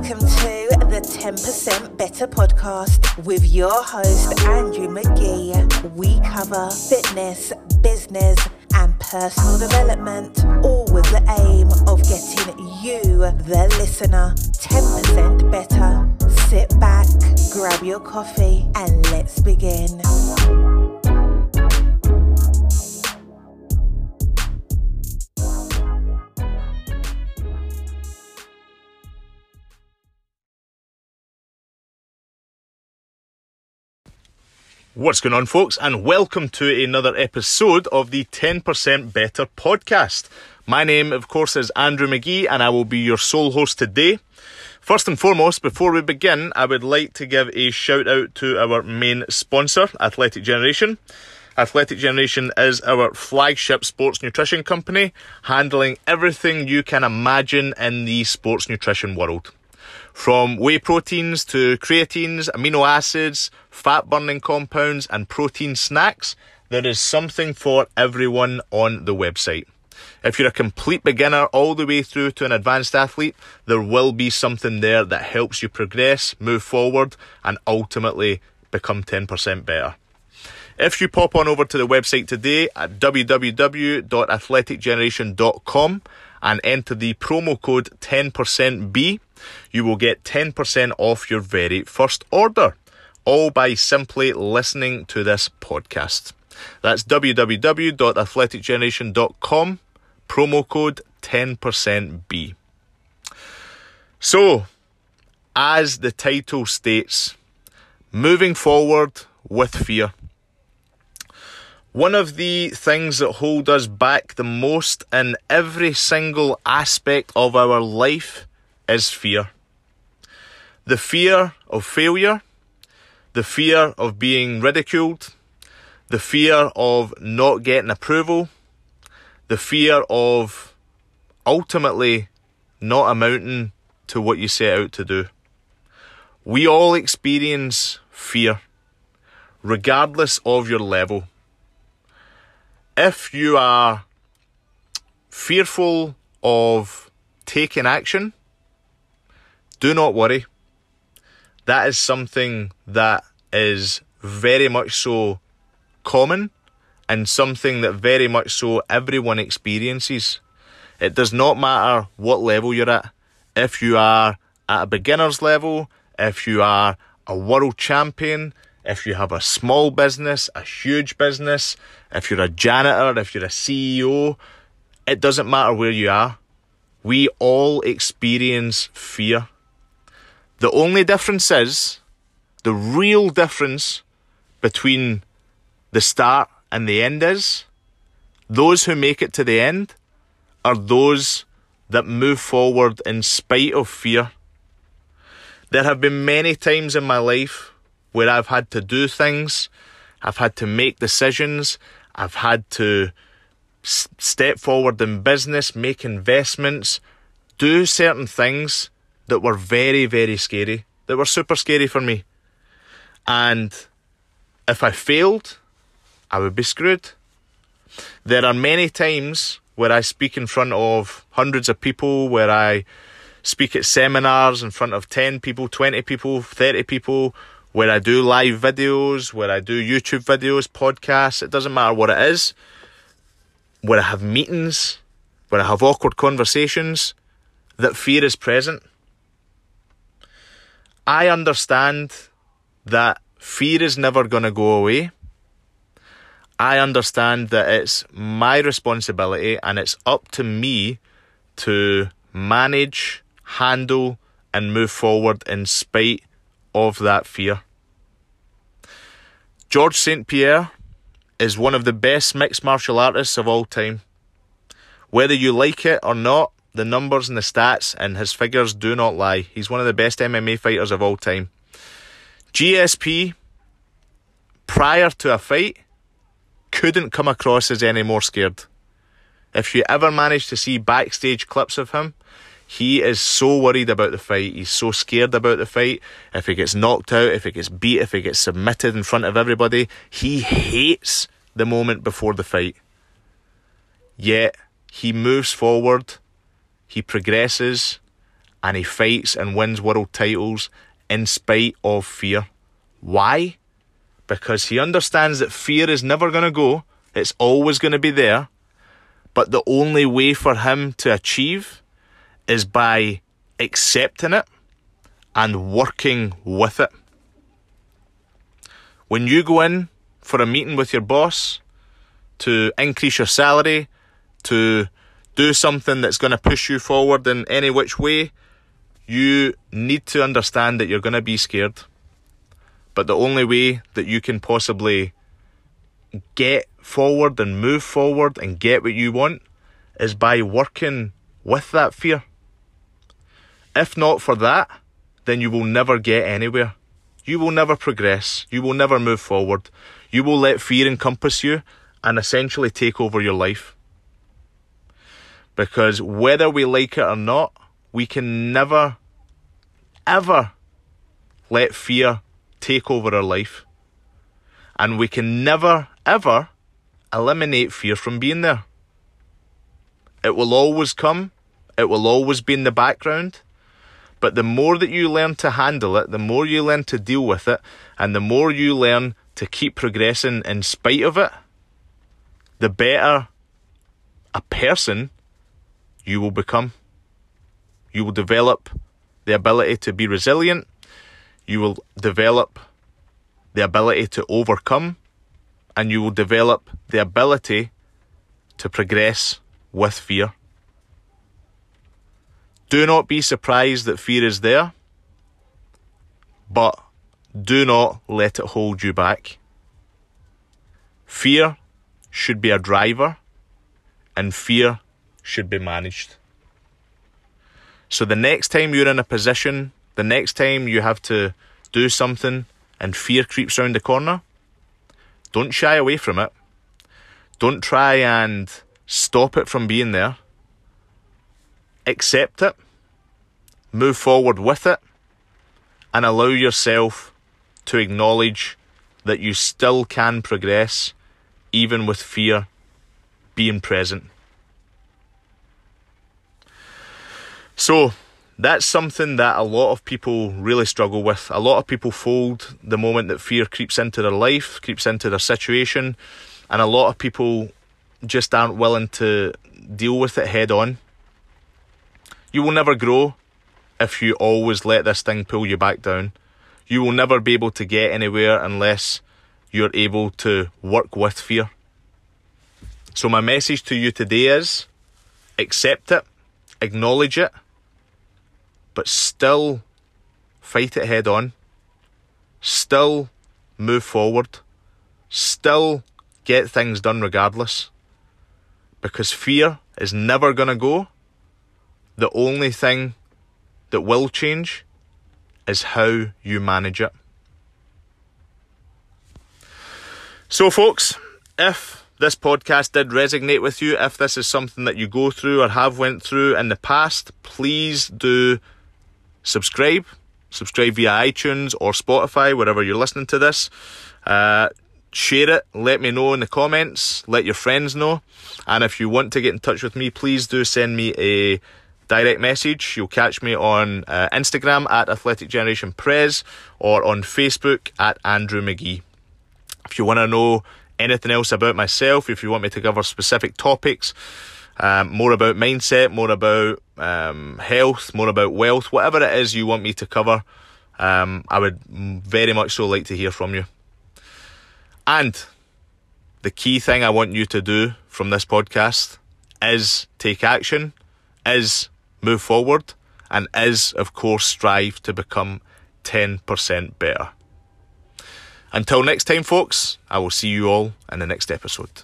Welcome to the 10% Better podcast with your host, Andrew McGee. We cover fitness, business, and personal development, all with the aim of getting you, the listener, 10% better. Sit back, grab your coffee, and let's begin. What's going on, folks, and welcome to another episode of the 10% Better podcast. My name, of course, is Andrew McGee, and I will be your sole host today. First and foremost, before we begin, I would like to give a shout out to our main sponsor, Athletic Generation. Athletic Generation is our flagship sports nutrition company, handling everything you can imagine in the sports nutrition world. From whey proteins to creatines, amino acids, fat burning compounds, and protein snacks, there is something for everyone on the website. If you're a complete beginner all the way through to an advanced athlete, there will be something there that helps you progress, move forward, and ultimately become 10% better. If you pop on over to the website today at www.athleticgeneration.com and enter the promo code 10%B, you will get 10% off your very first order, all by simply listening to this podcast. That's www.athleticgeneration.com, promo code 10%B. So, as the title states, moving forward with fear. One of the things that hold us back the most in every single aspect of our life is fear. The fear of failure, the fear of being ridiculed, the fear of not getting approval, the fear of ultimately not amounting to what you set out to do. We all experience fear, regardless of your level if you are fearful of taking action, do not worry. That is something that is very much so common and something that very much so everyone experiences. It does not matter what level you're at. If you are at a beginner's level, if you are a world champion, if you have a small business, a huge business, if you're a janitor, if you're a CEO, it doesn't matter where you are. We all experience fear. The only difference is, the real difference between the start and the end is, those who make it to the end are those that move forward in spite of fear. There have been many times in my life where I've had to do things, I've had to make decisions, I've had to s- step forward in business, make investments, do certain things that were very, very scary, that were super scary for me. And if I failed, I would be screwed. There are many times where I speak in front of hundreds of people, where I speak at seminars in front of 10 people, 20 people, 30 people, where I do live videos, where I do YouTube videos, podcasts, it doesn't matter what it is, where I have meetings, where I have awkward conversations, that fear is present. I understand that fear is never going to go away. I understand that it's my responsibility and it's up to me to manage, handle, and move forward in spite of that fear. Georges St-Pierre is one of the best mixed martial artists of all time. Whether you like it or not, the numbers and the stats and his figures do not lie. He's one of the best MMA fighters of all time. GSP, prior to a fight, couldn't come across as any more scared. If you ever manage to see backstage clips of him, he is so worried about the fight. He's so scared about the fight. If he gets knocked out, if he gets beat, if he gets submitted in front of everybody, he hates the moment before the fight. Yet, he moves forward, he progresses, and he fights and wins world titles in spite of fear. Why? Because he understands that fear is never going to go, it's always going to be there, but the only way for him to achieve is by accepting it and working with it. When you go in for a meeting with your boss to increase your salary, to do something that's going to push you forward in any which way, you need to understand that you're going to be scared. But the only way that you can possibly get forward and move forward and get what you want is by working with that fear. If not for that, then you will never get anywhere. You will never progress. You will never move forward. You will let fear encompass you and essentially take over your life. Because whether we like it or not, we can never, ever let fear take over our life. And we can never, ever eliminate fear from being there. It will always come, it will always be in the background. But the more that you learn to handle it, the more you learn to deal with it, and the more you learn to keep progressing in spite of it, the better a person you will become. You will develop the ability to be resilient. You will develop the ability to overcome. And you will develop the ability to progress with fear. Do not be surprised that fear is there, but do not let it hold you back. Fear should be a driver, and fear should be managed. So the next time you're in a position, the next time you have to do something and fear creeps around the corner, don't shy away from it. Don't try and stop it from being there accept it, move forward with it, and allow yourself to acknowledge that you still can progress even with fear being present. So, that's something that a lot of people really struggle with. A lot of people fold the moment that fear creeps into their life, creeps into their situation, and a lot of people just aren't willing to deal with it head on. You will never grow if you always let this thing pull you back down. You will never be able to get anywhere unless you're able to work with fear. So, my message to you today is accept it, acknowledge it, but still fight it head on. Still move forward. Still get things done regardless. Because fear is never going to go the only thing that will change is how you manage it. So, folks, if this podcast did resonate with you, if this is something that you go through or have went through in the past, please do subscribe. Subscribe via iTunes or Spotify, wherever you're listening to this. Uh, share it. Let me know in the comments. Let your friends know. And if you want to get in touch with me, please do send me a direct message. You'll catch me on uh, Instagram at Athletic Generation Prez or on Facebook at Andrew McGee. If you want to know anything else about myself, if you want me to cover specific topics, um, more about mindset, more about um, health, more about wealth, whatever it is you want me to cover, um, I would very much so like to hear from you. And the key thing I want you to do from this podcast is take action, is move forward, and is, of course, strive to become 10% better. Until next time, folks, I will see you all in the next episode.